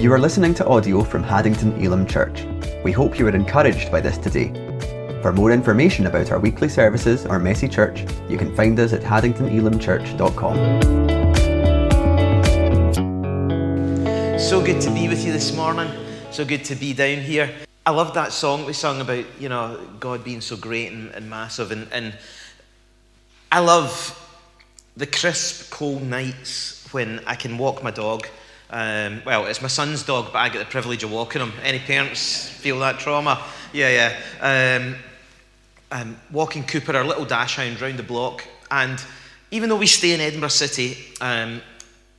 You are listening to audio from Haddington Elim Church. We hope you were encouraged by this today. For more information about our weekly services or Messy Church, you can find us at haddingtonelamchurch.com. So good to be with you this morning. So good to be down here. I love that song we sung about, you know, God being so great and, and massive. And, and I love the crisp, cold nights when I can walk my dog. Um, well, it's my son's dog, but I get the privilege of walking him. Any parents feel that trauma? Yeah, yeah. Um, um, walking Cooper, our little dachshund, round the block. And even though we stay in Edinburgh City, um,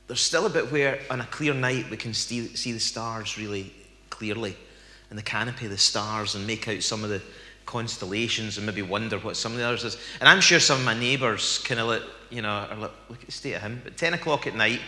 there's still a bit where on a clear night we can see, see the stars really clearly in the canopy, of the stars, and make out some of the constellations and maybe wonder what some of the others is. And I'm sure some of my neighbours kind of you know, are like, look at the state of him. But 10 o'clock at night,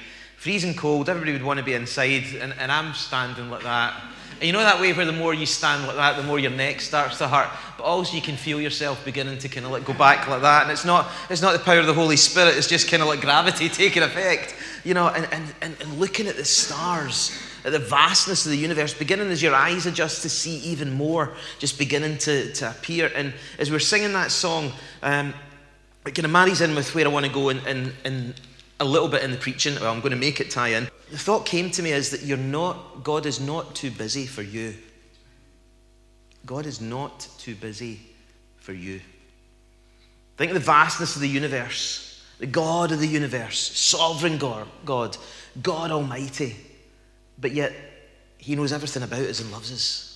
freezing cold, everybody would want to be inside, and, and I'm standing like that. And you know that way where the more you stand like that, the more your neck starts to hurt. But also you can feel yourself beginning to kind of like go back like that. And it's not, it's not the power of the Holy Spirit, it's just kind of like gravity taking effect. You know, and, and, and, and looking at the stars, at the vastness of the universe, beginning as your eyes adjust to see even more, just beginning to, to appear. And as we're singing that song, um, it kind of marries in with where I want to go and, and, and a little bit in the preaching. Well, I'm going to make it tie in. The thought came to me is that you're not, God is not too busy for you. God is not too busy for you. Think of the vastness of the universe, the God of the universe, sovereign God, God, God Almighty. But yet, He knows everything about us and loves us.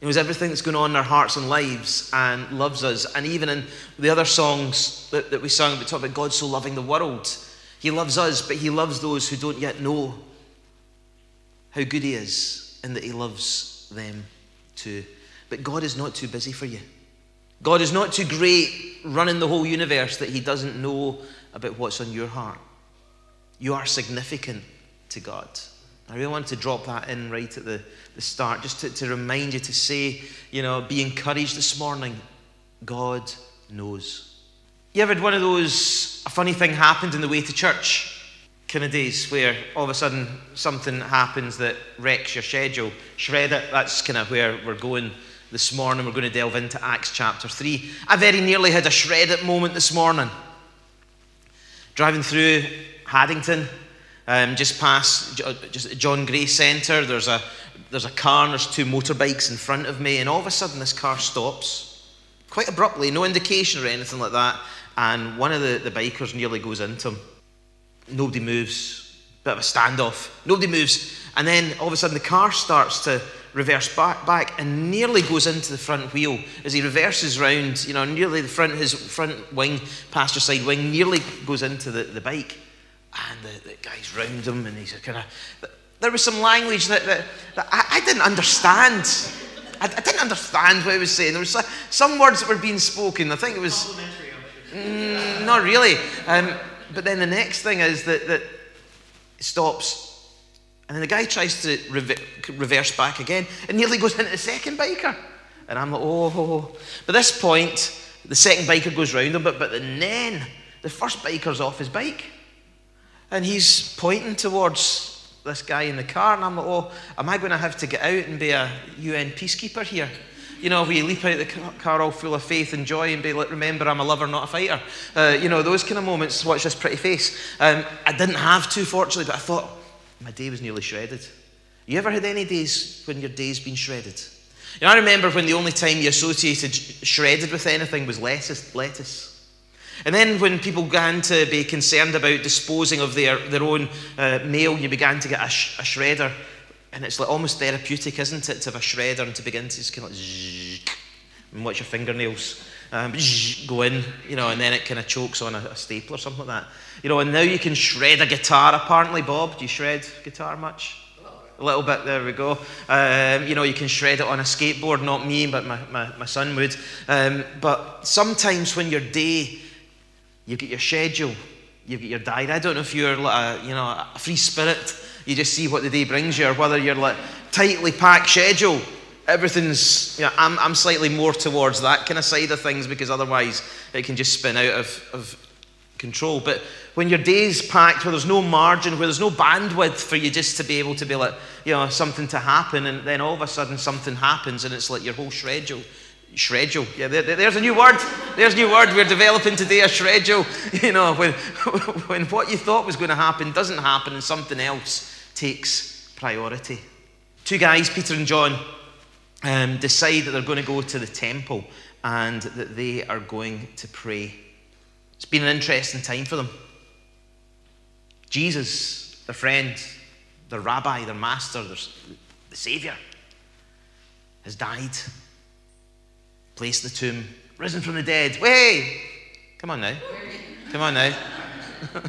He knows everything that's going on in our hearts and lives and loves us. And even in the other songs that, that we sung, we talk about God so loving the world. He loves us, but He loves those who don't yet know how good He is and that He loves them too. But God is not too busy for you. God is not too great running the whole universe that He doesn't know about what's on your heart. You are significant to God. I really want to drop that in right at the, the start, just to, to remind you to say, you know, be encouraged this morning. God knows. You ever had one of those, a funny thing happened in the way to church kind of days where all of a sudden something happens that wrecks your schedule? Shred it, that's kind of where we're going this morning. We're going to delve into Acts chapter 3. I very nearly had a shred it moment this morning. Driving through Haddington, um, just past just John Gray Centre, there's a, there's a car and there's two motorbikes in front of me, and all of a sudden this car stops quite abruptly, no indication or anything like that, and one of the, the bikers nearly goes into him. Nobody moves, bit of a standoff. Nobody moves, and then all of a sudden the car starts to reverse back, back and nearly goes into the front wheel as he reverses round. You know, nearly the front his front wing, passenger side wing, nearly goes into the, the bike and the, the guy's round him, and he's kind of. There was some language that, that, that I, I, didn't understand. I, I, didn't understand what he was saying. There was some words that were being spoken. I think it was. Mm, not really. Um, but then the next thing is that, that it stops, and then the guy tries to reverse back again, and nearly goes into the second biker. And I'm like, oh. But this point, the second biker goes round him, but, but then the first biker's off his bike. And he's pointing towards this guy in the car, and I'm like, oh, am I going to have to get out and be a UN peacekeeper here? You know, we leap out of the car all full of faith and joy and be like, remember, I'm a lover, not a fighter. Uh, you know, those kind of moments, watch this pretty face. Um, I didn't have to, fortunately, but I thought my day was nearly shredded. You ever had any days when your day's been shredded? You know, I remember when the only time you associated shredded with anything was lettuce. lettuce. And then when people began to be concerned about disposing of their, their own uh, mail, you began to get a, sh- a, shredder. And it's like almost therapeutic, isn't it, to have a shredder and to begin to just kind of like and watch your fingernails um, go in, you know, and then it kind of chokes on a, a staple or something like that. You know, and now you can shred a guitar, apparently. Bob, do you shred guitar much? A little bit, there we go. Um, you know, you can shred it on a skateboard, not me, but my, my, my son would. Um, but sometimes when your day You've got your schedule. You've got your diary. I don't know if you're like a, you know, a free spirit. You just see what the day brings you, or whether you're like tightly packed schedule. Everything's, you know, I'm, I'm slightly more towards that kind of side of things because otherwise it can just spin out of, of control. But when your day's packed, where there's no margin, where there's no bandwidth for you just to be able to be like, you know, something to happen, and then all of a sudden something happens, and it's like your whole schedule. Shredule. Yeah, there, there's a new word. There's a new word we're developing today, a shredule. You know, when, when what you thought was going to happen doesn't happen and something else takes priority. Two guys, Peter and John, um, decide that they're going to go to the temple and that they are going to pray. It's been an interesting time for them. Jesus, their friend, their rabbi, their master, their, the Savior, has died, placed in the tomb, risen from the dead. Way! Come on now. Come on now.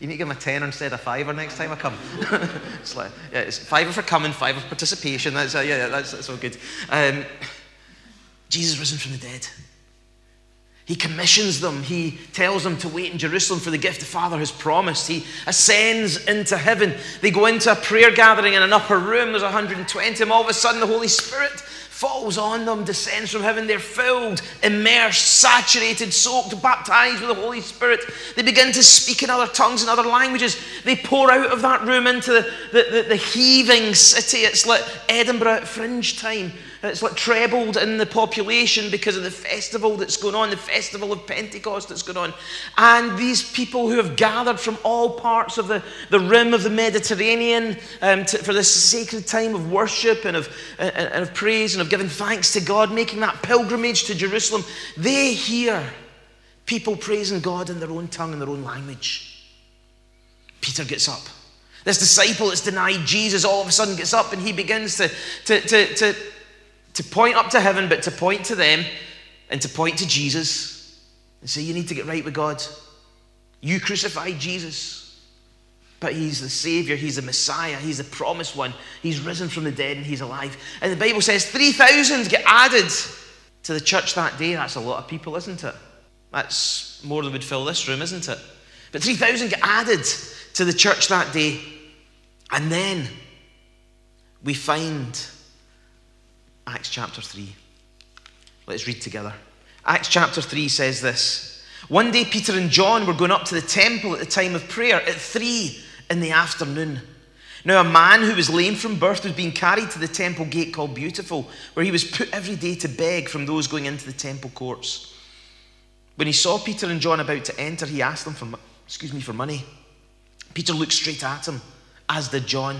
you need to give him a tenner instead of a fiver next time I come. it's like, yeah, it's fiver for coming, fiver for participation. That's, uh, yeah, that's, that's all good. Um, Jesus risen from the dead. He commissions them. He tells them to wait in Jerusalem for the gift the Father has promised. He ascends into heaven. They go into a prayer gathering in an upper room. There's 120 and all of a sudden the Holy Spirit falls on them, descends from heaven. They're filled, immersed, saturated, soaked, baptized with the Holy Spirit. They begin to speak in other tongues and other languages. They pour out of that room into the, the, the, the heaving city. It's like Edinburgh at fringe time. It's like trebled in the population because of the festival that's going on, the festival of Pentecost that's going on. And these people who have gathered from all parts of the, the rim of the Mediterranean um, to, for this sacred time of worship and of, and, and of praise and of giving thanks to God, making that pilgrimage to Jerusalem, they hear people praising God in their own tongue and their own language. Peter gets up. This disciple that's denied Jesus all of a sudden gets up and he begins to, to, to, to to point up to heaven, but to point to them and to point to Jesus and say, You need to get right with God. You crucified Jesus, but He's the Savior, He's the Messiah, He's the promised one. He's risen from the dead and He's alive. And the Bible says 3,000 get added to the church that day. That's a lot of people, isn't it? That's more than would fill this room, isn't it? But 3,000 get added to the church that day. And then we find Acts chapter 3. Let's read together. Acts chapter 3 says this One day, Peter and John were going up to the temple at the time of prayer at 3 in the afternoon. Now, a man who was lame from birth was being carried to the temple gate called Beautiful, where he was put every day to beg from those going into the temple courts. When he saw Peter and John about to enter, he asked them for, excuse me, for money. Peter looked straight at him, as did John.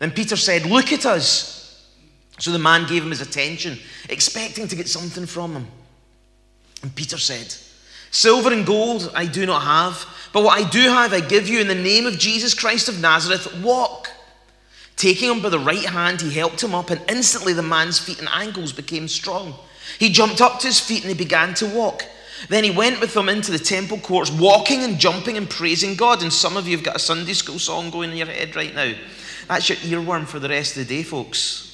Then Peter said, Look at us. So the man gave him his attention, expecting to get something from him. And Peter said, Silver and gold I do not have, but what I do have I give you in the name of Jesus Christ of Nazareth. Walk. Taking him by the right hand, he helped him up, and instantly the man's feet and ankles became strong. He jumped up to his feet and he began to walk. Then he went with them into the temple courts, walking and jumping and praising God. And some of you have got a Sunday school song going in your head right now. That's your earworm for the rest of the day, folks.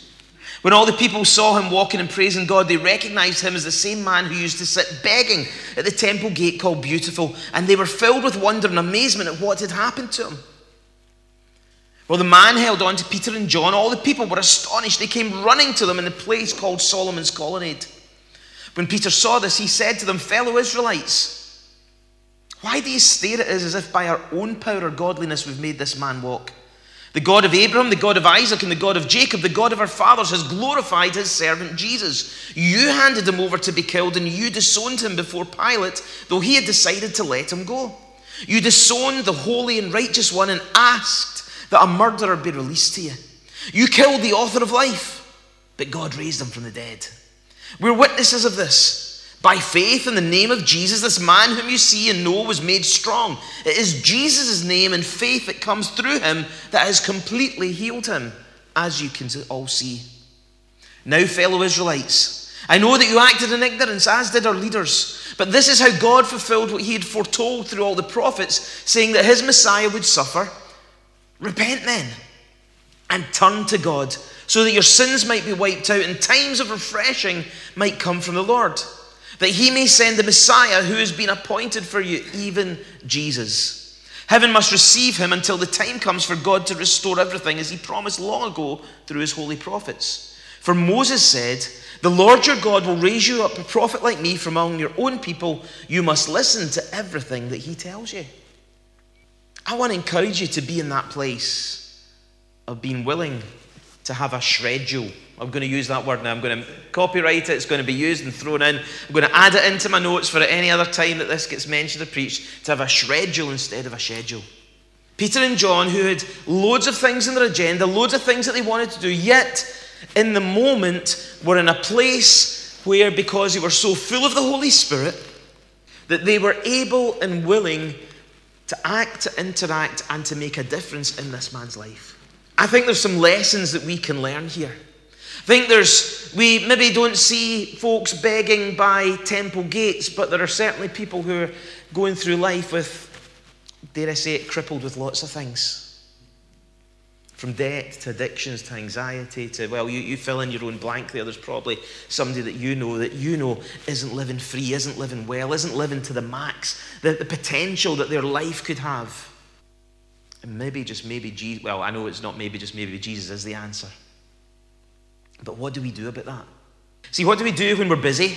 When all the people saw him walking and praising God, they recognized him as the same man who used to sit begging at the temple gate called Beautiful, and they were filled with wonder and amazement at what had happened to him. Well, the man held on to Peter and John. All the people were astonished. They came running to them in the place called Solomon's Colonnade. When Peter saw this, he said to them, Fellow Israelites, why do you stare at us as if by our own power or godliness we've made this man walk? The God of Abraham, the God of Isaac, and the God of Jacob, the God of our fathers, has glorified his servant Jesus. You handed him over to be killed, and you disowned him before Pilate, though he had decided to let him go. You disowned the holy and righteous one and asked that a murderer be released to you. You killed the author of life, but God raised him from the dead. We're witnesses of this. By faith in the name of Jesus, this man whom you see and know was made strong. It is Jesus' name and faith that comes through him that has completely healed him, as you can all see. Now, fellow Israelites, I know that you acted in ignorance, as did our leaders. But this is how God fulfilled what he had foretold through all the prophets, saying that his Messiah would suffer. Repent then and turn to God, so that your sins might be wiped out and times of refreshing might come from the Lord that he may send the Messiah who has been appointed for you, even Jesus. Heaven must receive him until the time comes for God to restore everything as he promised long ago through his holy prophets. For Moses said, The Lord your God will raise you up a prophet like me from among your own people. You must listen to everything that he tells you. I want to encourage you to be in that place of being willing to have a shredule. I'm going to use that word now. I'm going to copyright it. It's going to be used and thrown in. I'm going to add it into my notes for any other time that this gets mentioned or preached to have a shredule instead of a schedule. Peter and John, who had loads of things in their agenda, loads of things that they wanted to do, yet in the moment were in a place where, because they were so full of the Holy Spirit, that they were able and willing to act, to interact, and to make a difference in this man's life. I think there's some lessons that we can learn here. Think there's, we maybe don't see folks begging by temple gates, but there are certainly people who are going through life with, dare I say it, crippled with lots of things. From debt to addictions to anxiety to, well, you, you fill in your own blank there. There's probably somebody that you know that you know isn't living free, isn't living well, isn't living to the max, the, the potential that their life could have. And maybe, just maybe, Jesus, well, I know it's not maybe, just maybe Jesus is the answer. But what do we do about that? See, what do we do when we're busy?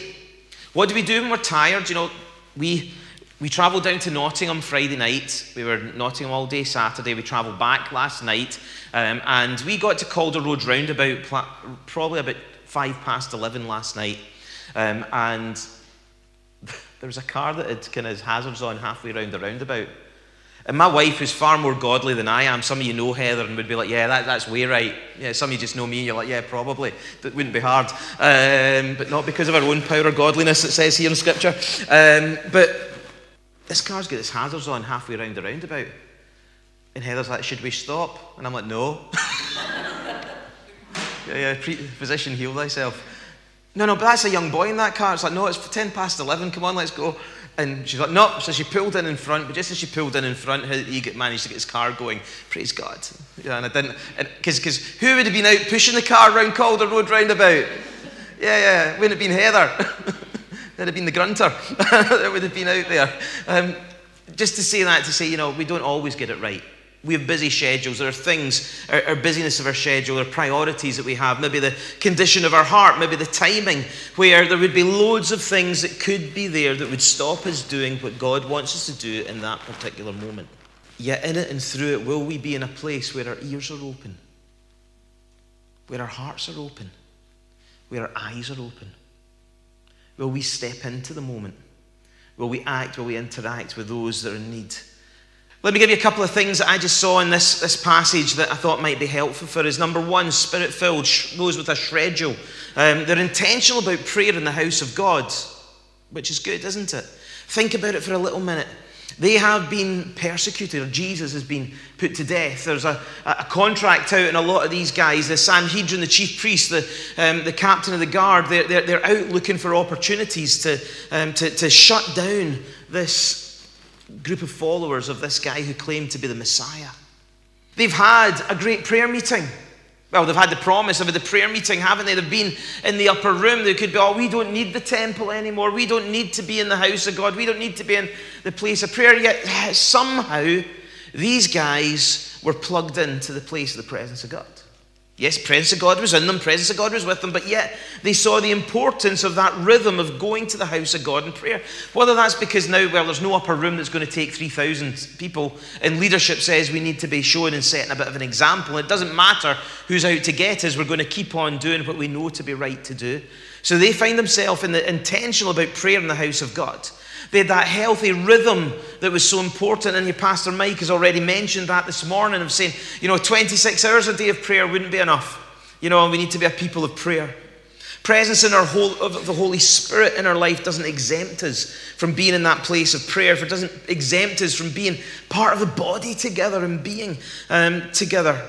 What do we do when we're tired? You know, we, we travelled down to Nottingham Friday night. We were in Nottingham all day Saturday. We travelled back last night. Um, and we got to Calder Road roundabout probably about five past 11 last night. Um, and there was a car that had kind of hazards on halfway around the roundabout. And my wife, who's far more godly than I am, some of you know Heather and would be like, yeah, that, that's way right. Yeah, some of you just know me, and you're like, yeah, probably. That wouldn't be hard. Um, but not because of our own power or godliness, it says here in Scripture. Um, but this car's got its hazards on halfway around the roundabout. And Heather's like, should we stop? And I'm like, no. yeah, yeah, pre- heal thyself. No, no, but that's a young boy in that car. It's like, no, it's 10 past 11. Come on, let's go. And she's like, no. So she pulled in in front, but just as she pulled in in front, he managed to get his car going. Praise God. Yeah, and I didn't, because who would have been out pushing the car around Calder Road roundabout? Yeah, yeah, wouldn't have been Heather. It'd have been the grunter that would have been out there. Um, just to say that, to say, you know, we don't always get it right. We have busy schedules. There are things, our, our, busyness of our schedule, our priorities that we have, maybe the condition of our heart, maybe the timing, where there would be loads of things that could be there that would stop us doing what God wants us to do in that particular moment. Yet, in it and through it, will we be in a place where our ears are open, where our hearts are open, where our eyes are open? Will we step into the moment? Will we act? Will we interact with those that are in need? Let me give you a couple of things that I just saw in this, this passage that I thought might be helpful for us. Number one, spirit filled, those with a shredule. Um, they're intentional about prayer in the house of God, which is good, isn't it? Think about it for a little minute. They have been persecuted, or Jesus has been put to death. There's a, a contract out, and a lot of these guys, the Sanhedrin, the chief priest, the, um, the captain of the guard, they're, they're, they're out looking for opportunities to, um, to, to shut down this group of followers of this guy who claimed to be the Messiah. They've had a great prayer meeting. Well, they've had the promise of the prayer meeting, haven't they? They've been in the upper room. They could be, oh, we don't need the temple anymore. We don't need to be in the house of God. We don't need to be in the place of prayer. Yet somehow, these guys were plugged into the place of the presence of God. Yes, presence of God was in them, presence of God was with them, but yet they saw the importance of that rhythm of going to the house of God in prayer. Whether that's because now, well, there's no upper room that's going to take 3,000 people, and leadership says we need to be showing and setting a bit of an example. It doesn't matter who's out to get us, we're going to keep on doing what we know to be right to do. So they find themselves in the intentional about prayer in the house of God. They had that healthy rhythm that was so important. And your Pastor Mike has already mentioned that this morning of saying, you know, 26 hours a day of prayer wouldn't be enough. You know, we need to be a people of prayer. Presence in our whole, of the Holy Spirit in our life doesn't exempt us from being in that place of prayer. If it doesn't exempt us from being part of the body together and being um, together.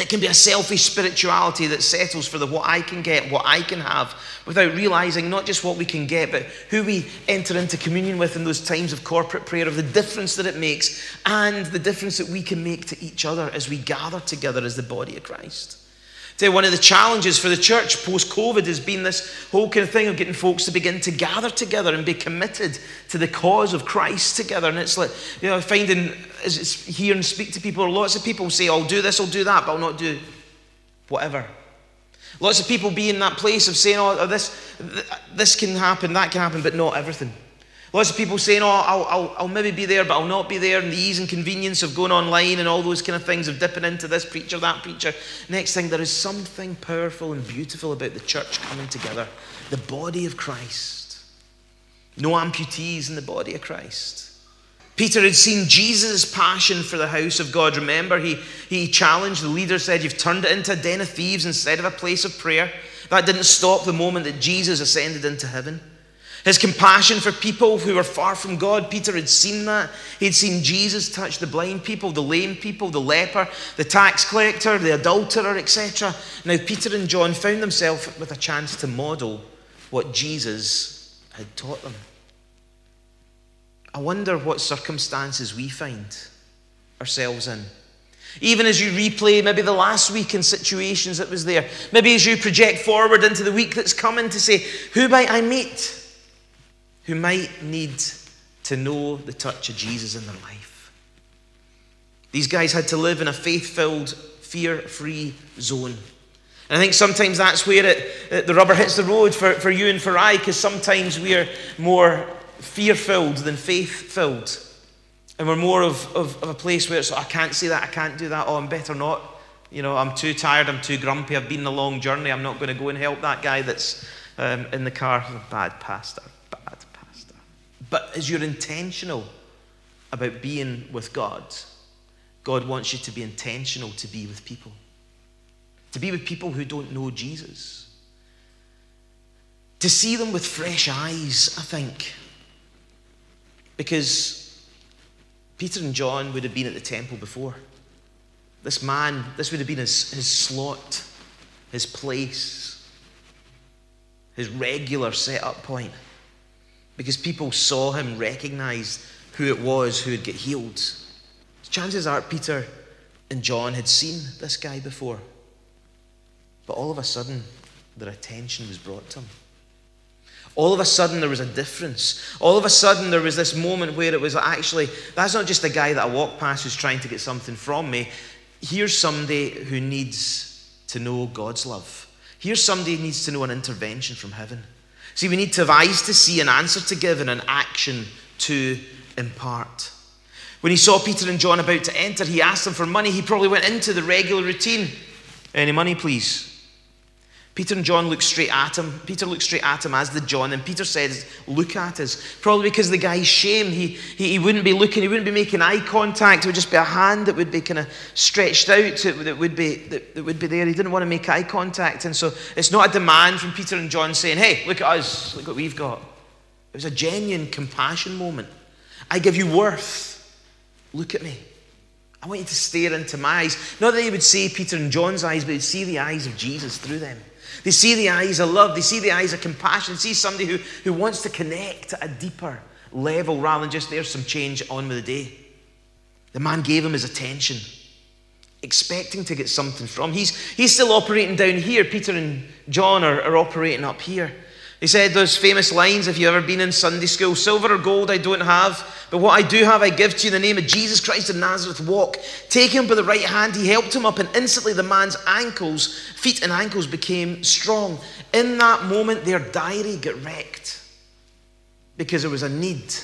It can be a selfish spirituality that settles for the what I can get, what I can have, without realizing not just what we can get, but who we enter into communion with in those times of corporate prayer, of the difference that it makes, and the difference that we can make to each other as we gather together as the body of Christ. One of the challenges for the church post COVID has been this whole kind of thing of getting folks to begin to gather together and be committed to the cause of Christ together. And it's like, you know, finding as it's here and speak to people, lots of people say, I'll do this, I'll do that, but I'll not do whatever. Lots of people be in that place of saying, oh, this, this can happen, that can happen, but not everything. Lots of people saying, oh, I'll, I'll, I'll maybe be there, but I'll not be there, and the ease and convenience of going online and all those kind of things, of dipping into this preacher, that preacher. Next thing, there is something powerful and beautiful about the church coming together, the body of Christ. No amputees in the body of Christ. Peter had seen Jesus' passion for the house of God. Remember, he, he challenged the leader, said, You've turned it into a den of thieves instead of a place of prayer. That didn't stop the moment that Jesus ascended into heaven. His compassion for people who were far from God, Peter had seen that. He'd seen Jesus touch the blind people, the lame people, the leper, the tax collector, the adulterer, etc. Now, Peter and John found themselves with a chance to model what Jesus had taught them. I wonder what circumstances we find ourselves in. Even as you replay maybe the last week in situations that was there, maybe as you project forward into the week that's coming to say, who might I meet who might need to know the touch of Jesus in their life? These guys had to live in a faith filled, fear free zone. And I think sometimes that's where it, the rubber hits the road for, for you and for I, because sometimes we're more fear filled than faith filled. And we're more of, of, of, a place where it's, I can't say that, I can't do that, oh, I'm better not. You know, I'm too tired, I'm too grumpy, I've been a long journey, I'm not going to go and help that guy that's um, in the car. Bad pastor, bad pastor. But as you're intentional about being with God, God wants you to be intentional to be with people. To be with people who don't know Jesus. To see them with fresh eyes, I think. Because Peter and John would have been at the temple before. This man, this would have been his, his slot, his place, his regular set up point. Because people saw him, recognized who it was who would get healed. Chances are Peter and John had seen this guy before. But all of a sudden, their attention was brought to him. All of a sudden, there was a difference. All of a sudden, there was this moment where it was actually, that's not just a guy that I walk past who's trying to get something from me. Here's somebody who needs to know God's love. Here's somebody who needs to know an intervention from heaven. See, we need to have eyes to see, an answer to give, and an action to impart. When he saw Peter and John about to enter, he asked them for money. He probably went into the regular routine. Any money, please? Peter and John look straight at him. Peter looks straight at him, as did John. And Peter says, Look at us. Probably because the guy's shame. He, he, he wouldn't be looking, he wouldn't be making eye contact. It would just be a hand that would be kind of stretched out, that would, be, that, that would be there. He didn't want to make eye contact. And so it's not a demand from Peter and John saying, Hey, look at us, look what we've got. It was a genuine compassion moment. I give you worth. Look at me. I want you to stare into my eyes. Not that he would see Peter and John's eyes, but he'd see the eyes of Jesus through them. They see the eyes of love, they see the eyes of compassion, see somebody who, who wants to connect at a deeper level rather than just there's some change on with the day. The man gave him his attention, expecting to get something from. He's, he's still operating down here. Peter and John are, are operating up here. He said those famous lines, if you've ever been in Sunday school silver or gold I don't have, but what I do have I give to you in the name of Jesus Christ of Nazareth. Walk. Take him by the right hand. He helped him up, and instantly the man's ankles, feet and ankles became strong. In that moment, their diary got wrecked because there was a need.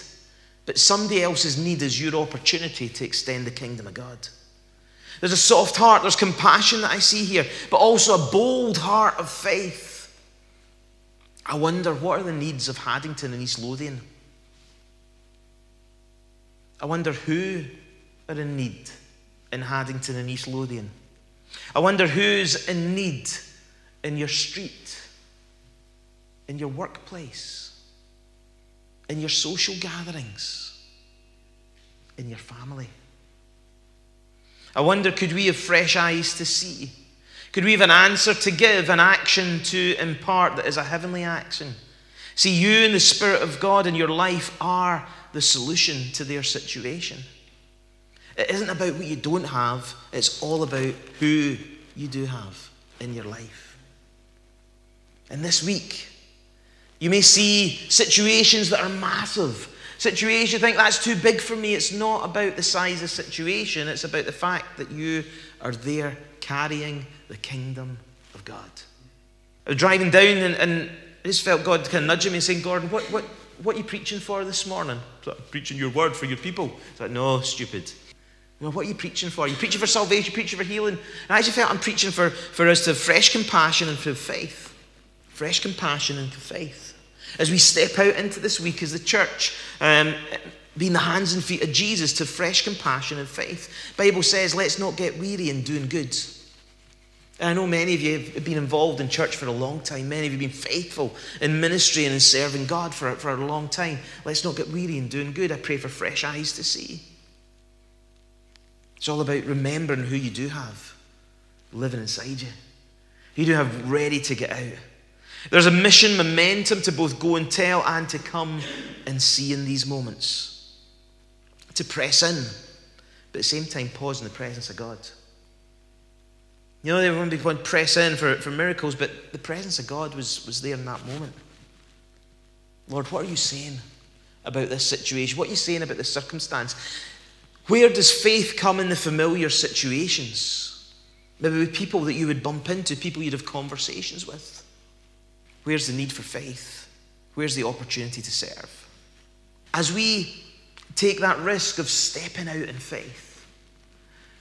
But somebody else's need is your opportunity to extend the kingdom of God. There's a soft heart, there's compassion that I see here, but also a bold heart of faith. I wonder what are the needs of Haddington and East Lothian? I wonder who are in need in Haddington and East Lothian. I wonder who's in need in your street, in your workplace, in your social gatherings, in your family. I wonder could we have fresh eyes to see? Could we have an answer to give, an action to impart that is a heavenly action? See, you and the Spirit of God in your life are the solution to their situation. It isn't about what you don't have, it's all about who you do have in your life. And this week, you may see situations that are massive. Situations you think that's too big for me. It's not about the size of the situation, it's about the fact that you are there carrying the kingdom of God. I was driving down and, and I just felt God kind of nudging me and saying, Gordon, what, what, what are you preaching for this morning? I'm preaching your word for your people. It's like, no, stupid. You know, what are you preaching for? Are you preaching for salvation? Are you preaching for healing? And I actually felt I'm preaching for, for us to have fresh compassion and for faith. Fresh compassion and faith. As we step out into this week as the church, um, being the hands and feet of Jesus to fresh compassion and faith. Bible says, let's not get weary in doing good. I know many of you have been involved in church for a long time. Many of you have been faithful in ministry and in serving God for, for a long time. Let's not get weary in doing good. I pray for fresh eyes to see. It's all about remembering who you do have living inside you. Who you do have ready to get out. There's a mission momentum to both go and tell and to come and see in these moments. To press in, but at the same time pause in the presence of God. You know, going to press in for, for miracles, but the presence of God was, was there in that moment. Lord, what are you saying about this situation? What are you saying about this circumstance? Where does faith come in the familiar situations? Maybe with people that you would bump into, people you'd have conversations with. Where's the need for faith? Where's the opportunity to serve? As we take that risk of stepping out in faith,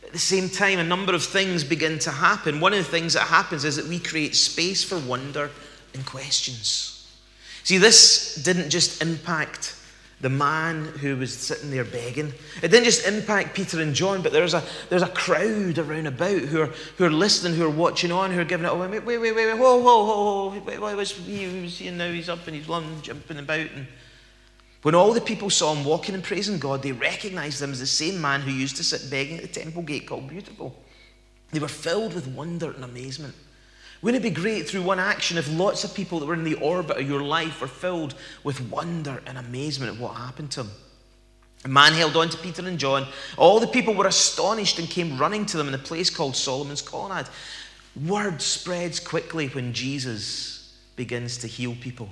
at the same time, a number of things begin to happen. One of the things that happens is that we create space for wonder and questions. See, this didn't just impact the man who was sitting there begging. It didn't just impact Peter and John, but there's a, there's a crowd around about who are, who are listening, who are watching on, who are giving it, oh, wait, wait, wait, wait, whoa, whoa, whoa, whoa, wait, wait, what's he, was seeing now? He's up and he's running, jumping about. And when all the people saw him walking and praising God, they recognized him as the same man who used to sit begging at the temple gate called Beautiful. They were filled with wonder and amazement. Wouldn't it be great through one action if lots of people that were in the orbit of your life were filled with wonder and amazement at what happened to them? A man held on to Peter and John. All the people were astonished and came running to them in a place called Solomon's Colonnade. Word spreads quickly when Jesus begins to heal people.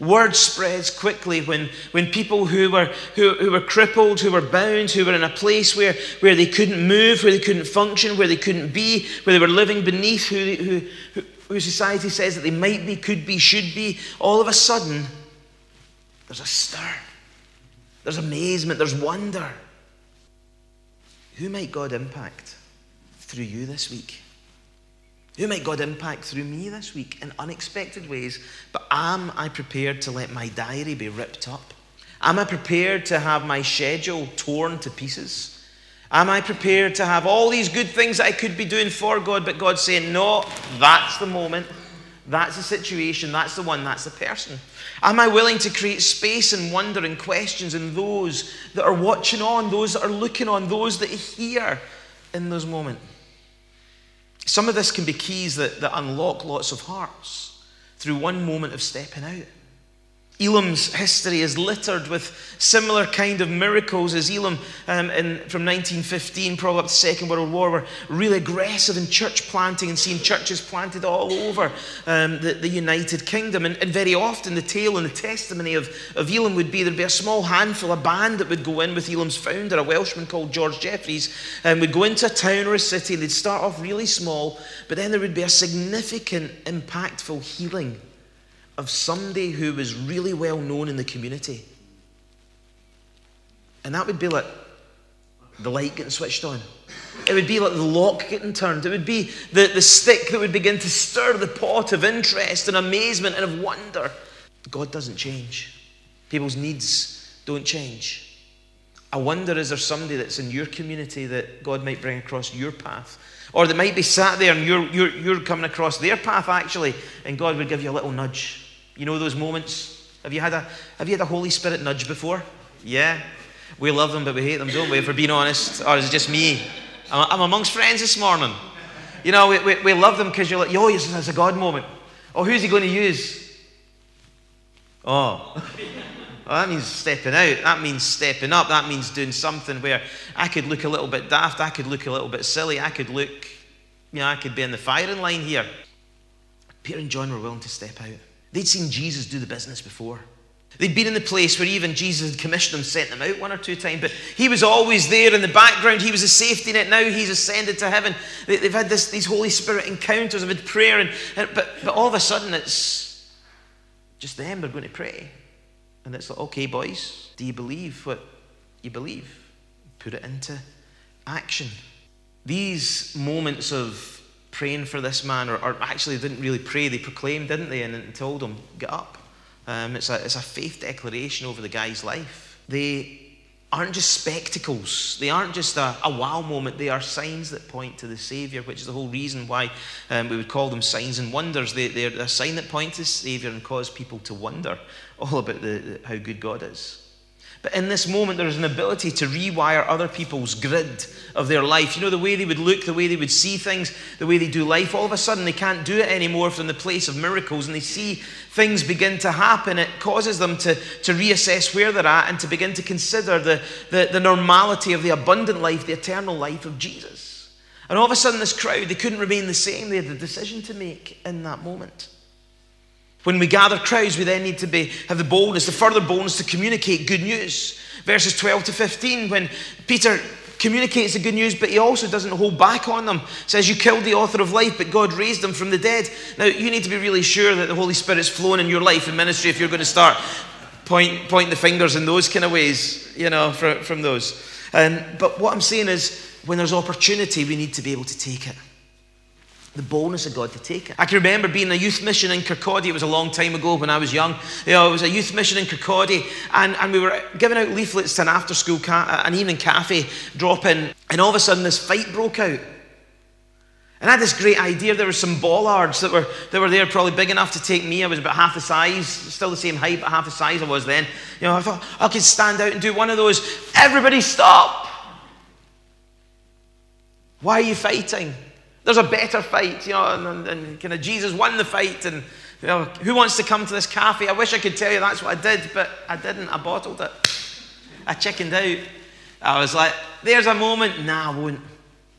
Word spreads quickly when, when people who were, who, who were crippled, who were bound, who were in a place where, where they couldn't move, where they couldn't function, where they couldn't be, where they were living beneath who, who, who, society says that they might be, could be, should be, all of a sudden, there's a stir. There's amazement, there's wonder. Who might God impact through you this week? Who might God impact through me this week in unexpected ways? But am I prepared to let my diary be ripped up? Am I prepared to have my schedule torn to pieces? Am I prepared to have all these good things that I could be doing for God, but God saying, no, that's the moment, that's the situation, that's the one, that's the person? Am I willing to create space and wonder and questions in those that are watching on, those that are looking on, those that hear in those moments? Some of this can be keys that, that unlock lots of hearts through one moment of stepping out. Elim's history is littered with similar kind of miracles as Elim um, in, from 1915, probably up to the Second World War, were really aggressive in church planting and seeing churches planted all over um, the, the, United Kingdom. And, and, very often the tale and the testimony of, of Elim would be there'd be a small handful, a band that would go in with Elim's founder, a Welshman called George Jeffreys, and would go into a town or a city. They'd start off really small, but then there would be a significant, impactful healing of somebody who was really well known in the community. And that would be like the light getting switched on. It would be like the lock getting turned. It would be the, the stick that would begin to stir the pot of interest and amazement and of wonder. God doesn't change, people's needs don't change. I wonder is there somebody that's in your community that God might bring across your path? Or that might be sat there and you're, you're, you're coming across their path actually, and God would give you a little nudge you know those moments? Have you had a, have you had a Holy Spirit nudge before? Yeah. We love them, but we hate them, don't we? If we're being honest. Or is it just me? I'm, amongst friends this morning. You know, we, we, we love them because you're like, yo, it's a God moment. Oh, who's he going to use? Oh. Well, oh, that means stepping out. That means stepping up. That means doing something where I could look a little bit daft. I could look a little bit silly. I could look, you know, I could be in the firing line here. Peter and John were willing to step out. They'd seen Jesus do the business before. They'd been in the place where even Jesus had commissioned them, sent them out one or two times, but he was always there in the background. He was a safety net. Now he's ascended to heaven. They, have had this, these Holy Spirit encounters, they've had prayer, and, and, but, but all of a sudden it's just them, they're going to pray. And it's like, okay, boys, do you believe what you believe? Put it into action. These moments of praying for this man, or, or actually didn't really pray, they proclaimed, didn't they, and, and told him, get up um, it's, a, it's a faith declaration over the guy's life. They aren't just spectacles. They aren't just a, a wow moment. They are signs that point to the Savior, which is the whole reason why um, we would call them signs and wonders. They, they're a sign that point to the Savior and cause people to wonder all about the, the, how good God is. But in this moment, there is an ability to rewire other people's grid of their life. You know, the way they would look, the way they would see things, the way they do life. All of a sudden, they can't do it anymore from the place of miracles, and they see things begin to happen. It causes them to, to reassess where they're at and to begin to consider the, the, the normality of the abundant life, the eternal life of Jesus. And all of a sudden, this crowd, they couldn't remain the same. They had a decision to make in that moment. When we gather crowds, we then need to be, have the boldness, the further boldness to communicate good news. Verses 12 to 15, when Peter communicates the good news, but he also doesn't hold back on them. Says, You killed the author of life, but God raised him from the dead. Now, you need to be really sure that the Holy Spirit's flowing in your life and ministry if you're going to start point, pointing the fingers in those kind of ways, you know, from, from those. But what I'm saying is, when there's opportunity, we need to be able to take it the boldness of God to take it. I can remember being a youth mission in Kirkcaldy. It was a long time ago when I was young. You know, it was a youth mission in Kirkcaldy, and, and we were giving out leaflets to an after school, ca- uh, an evening cafe drop in, and all of a sudden this fight broke out. And I had this great idea. There were some bollards that were, that were there, probably big enough to take me. I was about half the size, still the same height, but half the size I was then. You know, I thought I could stand out and do one of those. Everybody stop! Why are you fighting? There's a better fight, you know, and, and, and kind of Jesus won the fight. And you know, who wants to come to this cafe? I wish I could tell you that's what I did, but I didn't. I bottled it. I chickened out. I was like, there's a moment. Nah, I won't.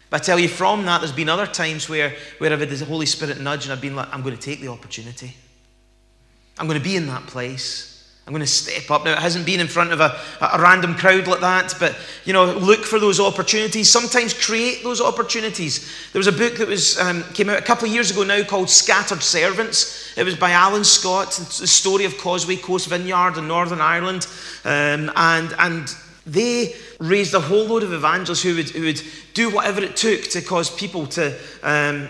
But I tell you, from that, there's been other times where, where I've had the Holy Spirit nudge and I've been like, I'm going to take the opportunity. I'm going to be in that place. I'm going to step up. Now, it hasn't been in front of a, a random crowd like that, but, you know, look for those opportunities. Sometimes create those opportunities. There was a book that was, um, came out a couple of years ago now called Scattered Servants. It was by Alan Scott. The story of Causeway Coast Vineyard in Northern Ireland. Um, and, and they raised a whole load of evangelists who would, who would do whatever it took to cause people to... Um,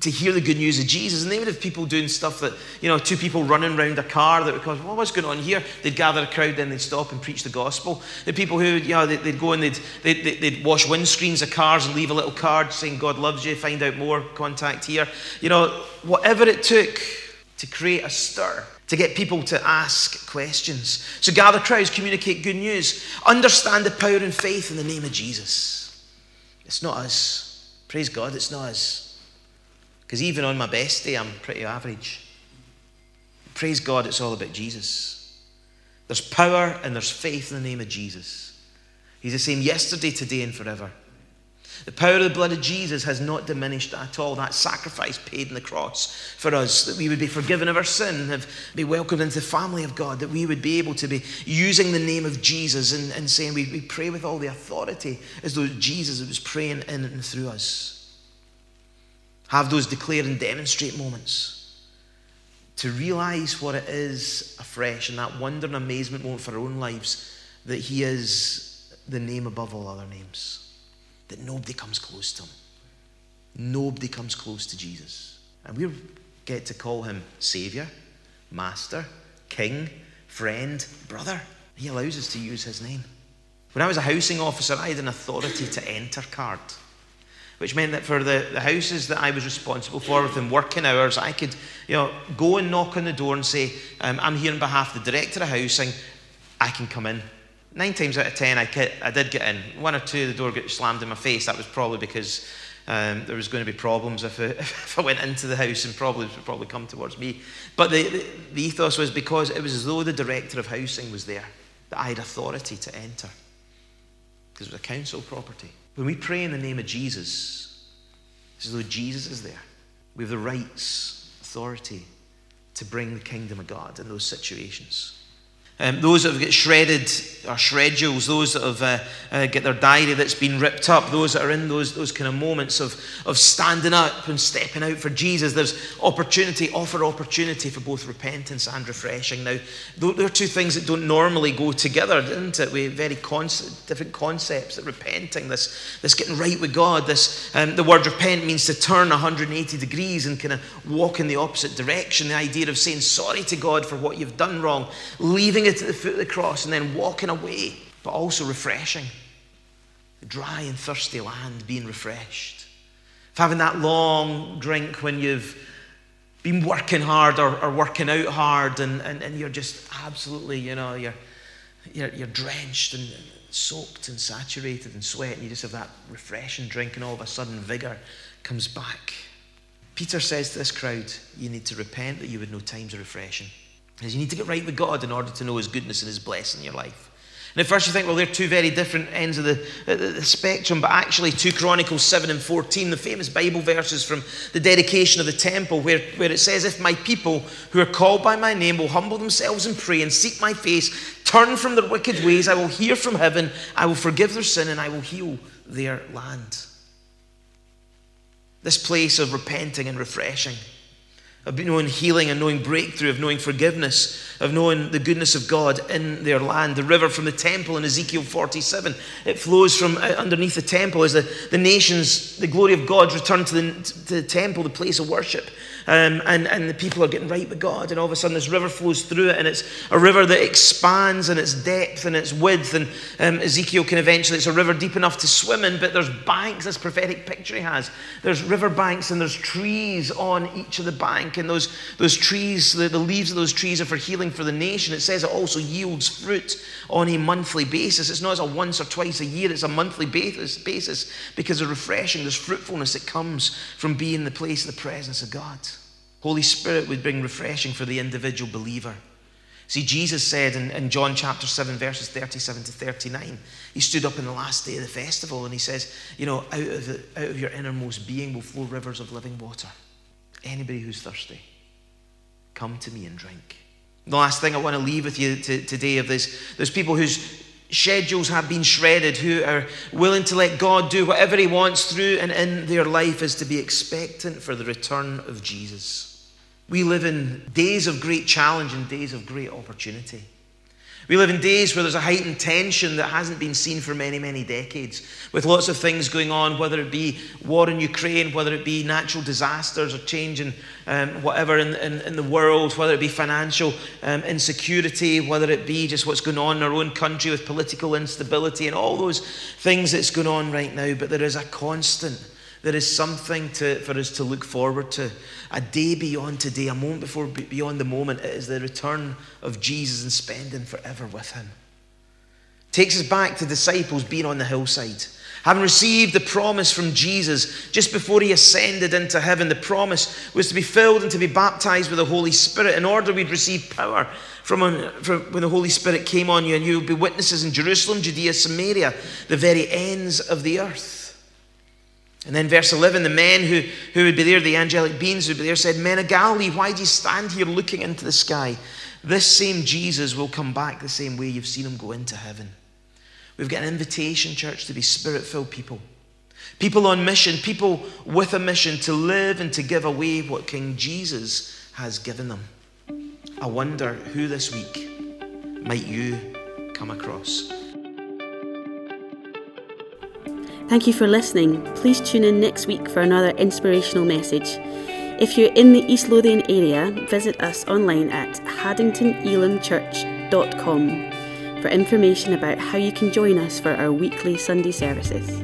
to hear the good news of Jesus. And they would have people doing stuff that, you know, two people running around a car that would cause, well, what's going on here? They'd gather a crowd, then they'd stop and preach the gospel. The people who, you know, they'd, they'd go and they'd, they'd, they'd, wash windscreens of cars and leave a little card saying, God loves you, find out more, contact here. You know, whatever it took to create a stir. To get people to ask questions. So gather crowds, communicate good news, understand the power and faith in the name of Jesus. It's not us. Praise God, it's not us. Because even on my best day, I'm pretty average. Praise God, it's all about Jesus. There's power and there's faith in the name of Jesus. He's the same yesterday, today, and forever. The power of the blood of Jesus has not diminished at all. That sacrifice paid on the cross for us, that we would be forgiven of our sin, have be welcomed into the family of God, that we would be able to be using the name of Jesus and, and saying we, we pray with all the authority as though Jesus was praying in and through us. Have those declare and demonstrate moments. To realize what it is afresh and that wonder and amazement moment for our own lives that He is the name above all other names. That nobody comes close to Him. Nobody comes close to Jesus. And we get to call Him Savior, Master, King, Friend, Brother. He allows us to use His name. When I was a housing officer, I had an authority to enter card which meant that for the, the houses that I was responsible for within working hours, I could you know, go and knock on the door and say, um, I'm here on behalf of the director of housing, I can come in. Nine times out of ten, I, I did get in. One or two, the door got slammed in my face. That was probably because um, there was going to be problems if, it, if I went into the house and problems would probably come towards me. But the, the, the ethos was because it was as though the director of housing was there, that I had authority to enter. Because it was a council property. When we pray in the name of Jesus, it's as though Jesus is there. We have the rights, authority to bring the kingdom of God in those situations. Um, those that have got shredded or shredules, those that have uh, uh, get their diary that's been ripped up, those that are in those, those kind of moments of, of standing up and stepping out for Jesus. There's opportunity, offer opportunity for both repentance and refreshing. Now, there are two things that don't normally go together, isn't it? We very concept, different concepts that repenting, this, this getting right with God, this um, the word repent means to turn 180 degrees and kind of walk in the opposite direction. The idea of saying sorry to God for what you've done wrong, leaving it at the foot of the cross, and then walking away, but also refreshing. The dry and thirsty land being refreshed. Having that long drink when you've been working hard or, or working out hard and, and, and you're just absolutely, you know, you're, you're, you're drenched and soaked and saturated in sweat, and you just have that refreshing drink, and all of a sudden, vigor comes back. Peter says to this crowd, You need to repent that you would know times of refreshing. You need to get right with God in order to know His goodness and His blessing in your life. And at first you think, well, they're two very different ends of the, uh, the, the, spectrum, but actually 2 Chronicles 7 and 14, the famous Bible verses from the dedication of the temple, where, where it says, If my people who are called by my name will humble themselves and pray and seek my face, turn from their wicked ways, I will hear from heaven, I will forgive their sin, and I will heal their land. This place of repenting and refreshing of knowing healing and knowing breakthrough, of knowing forgiveness, of knowing the goodness of God in their land. The river from the temple in Ezekiel 47, it flows from uh, underneath the temple as the, the nations, the glory of God return to the, to the temple, the place of worship um, and, and the people are getting right with God. And all of a sudden, this river flows through it, and it's a river that expands in its depth and its width. And um, Ezekiel can eventually, it's a river deep enough to swim in, but there's banks, this prophetic picture he has. There's river banks, and there's trees on each of the bank. And those, those trees, the, the leaves of those trees are for healing for the nation. It says it also yields fruit on a monthly basis. It's not as a once or twice a year, it's a monthly basis, basis because of refreshing, there's fruitfulness that comes from being the place of the presence of God. Holy Spirit would bring refreshing for the individual believer. See, Jesus said in, in, John chapter 7, verses 37 to 39, he stood up in the last day of the festival and he says, You know, out of, the, out of your innermost being will flow rivers of living water. Anybody who's thirsty, come to me and drink. The last thing I want to leave with you to, today of this, there's people whose schedules have been shredded, who are willing to let God do whatever He wants through and in their life, is to be expectant for the return of Jesus. We live in days of great challenge and days of great opportunity. We live in days where there's a heightened tension that hasn't been seen for many, many decades, with lots of things going on, whether it be war in Ukraine, whether it be natural disasters or change in um, whatever in, in, in, the world, whether it be financial um, insecurity, whether it be just what's going on in our own country with political instability and all those things that's going on right now. But there is a constant there is something to, for us to look forward to. A day beyond today, a moment before beyond the moment. It is the return of Jesus and spending forever with Him. Takes us back to disciples being on the hillside. Having received the promise from Jesus just before he ascended into heaven, the promise was to be filled and to be baptized with the Holy Spirit in order we'd receive power from, from when the Holy Spirit came on you, and you will be witnesses in Jerusalem, Judea, Samaria, the very ends of the earth. And then verse 11, the men who, who would be there, the angelic beings who would be there, said, Men of Galilee, why do you stand here looking into the sky? This same Jesus will come back the same way you've seen him go into heaven. We've got an invitation, church, to be spirit filled people. People on mission, people with a mission to live and to give away what King Jesus has given them. I wonder who this week might you come across? Thank you for listening. Please tune in next week for another inspirational message. If you're in the East Lothian area, visit us online at haddingtonelimchurch.com for information about how you can join us for our weekly Sunday services.